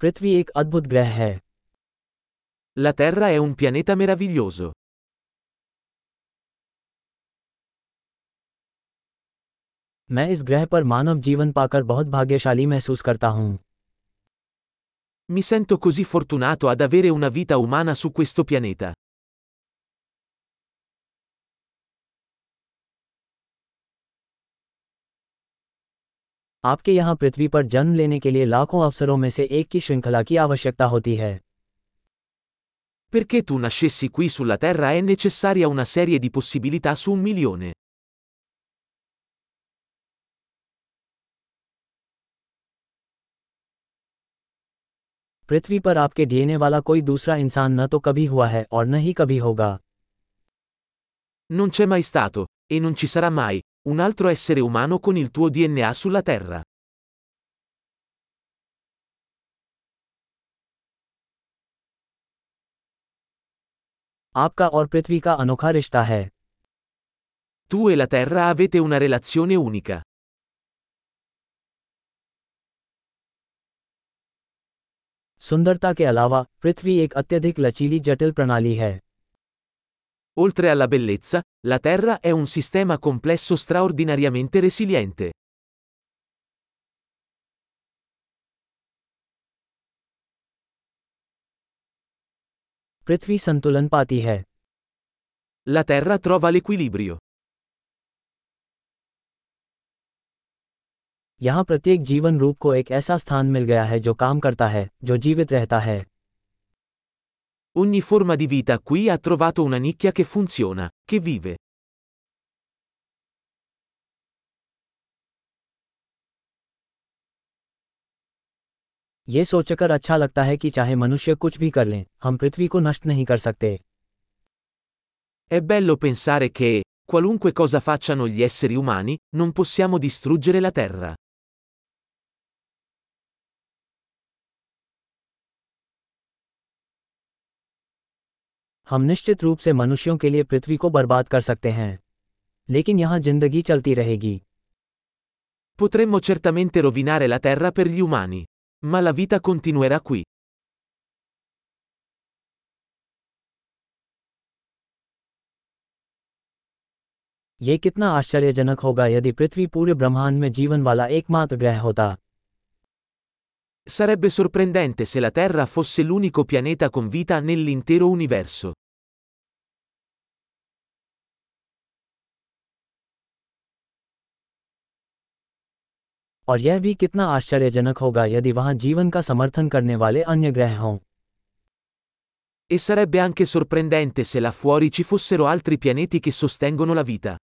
पृथ्वी एक अद्भुत ग्रह है La Terra è un pianeta meraviglioso. मैं इस ग्रह पर मानव जीवन पाकर बहुत भाग्यशाली महसूस करता हूँ Mi sento così fortunato ad avere una vita umana su questo pianeta. आपके यहाँ पृथ्वी पर जन्म लेने के लिए लाखों अवसरों में से एक की श्रृंखला की आवश्यकता होती है Perché tu nascessi qui sulla Terra è necessaria una serie di possibilità su un milione. पृथ्वी पर आपके डीएनए वाला कोई दूसरा इंसान न तो कभी हुआ है और न ही कभी होगा Non c'è mai stato, e non ci sarà mai, un altro essere umano con il tuo DNA sulla Terra. आपका और पृथ्वी का अनोखा रिश्ता है Tu e la Terra avete una relazione unica. सुंदरता के अलावा पृथ्वी एक अत्यधिक लचीली जटिल प्रणाली है Oltre alla bellezza, la Terra è un sistema complesso straordinariamente resiliente. पृथ्वी संतुलन पाती है La Terra trova l'equilibrio. यहाँ प्रत्येक जीवन रूप को एक ऐसा स्थान मिल गया है जो काम करता है जो जीवित रहता है Ogni forma di vita qui ha trovato una nicchia che funziona, che vive. ये सोचकर अच्छा लगता है कि चाहे मनुष्य कुछ भी कर लें हम पृथ्वी को नष्ट नहीं कर सकते È bello pensare che, qualunque cosa facciano gli esseri umani, non possiamo distruggere la Terra. हम निश्चित रूप से मनुष्यों के लिए पृथ्वी को बर्बाद कर सकते हैं लेकिन यहाँ ज़िंदगी चलती रहेगी Potremmo certamente rovinare la Terra per gli umani. Ma la vita continuerà qui. ये कितना आश्चर्यजनक होगा यदि पृथ्वी पूरे ब्रह्मांड में जीवन वाला एकमात्र ग्रह होता Sarebbe sorprendente se la Terra fosse l'unico pianeta con vita nell'intero universo. और यह भी कितना आश्चर्यजनक होगा यदि वहां जीवन का समर्थन करने वाले अन्य ग्रह हों E sarebbe anche sorprendente se là fuori ci fossero altri pianeti che sostengono la vita.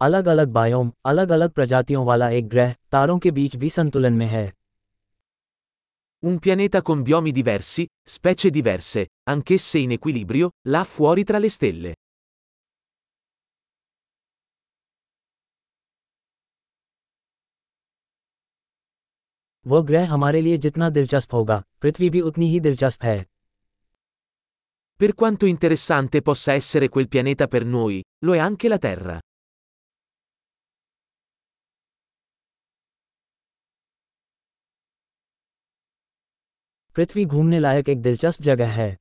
अलग अलग बायोम अलग अलग प्रजातियों वाला एक ग्रह तारों के बीच भी संतुलन में है Un pianeta con biomi diversi, specie diverse, anch'esse in equilibrio, là fuori tra le stelle. वो ग्रह हमारे लिए जितना दिलचस्प होगा पृथ्वी भी उतनी ही दिलचस्प है Per quanto interessante possa essere quel pianeta per noi, lo è anche la Terra. पृथ्वी घूमने लायक एक दिलचस्प जगह है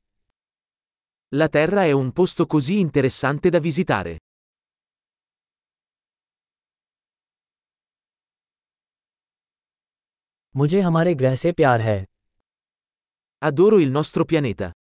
La Terra è un posto così interessante da visitare. मुझे हमारे ग्रह से प्यार है Adoro il nostro pianeta.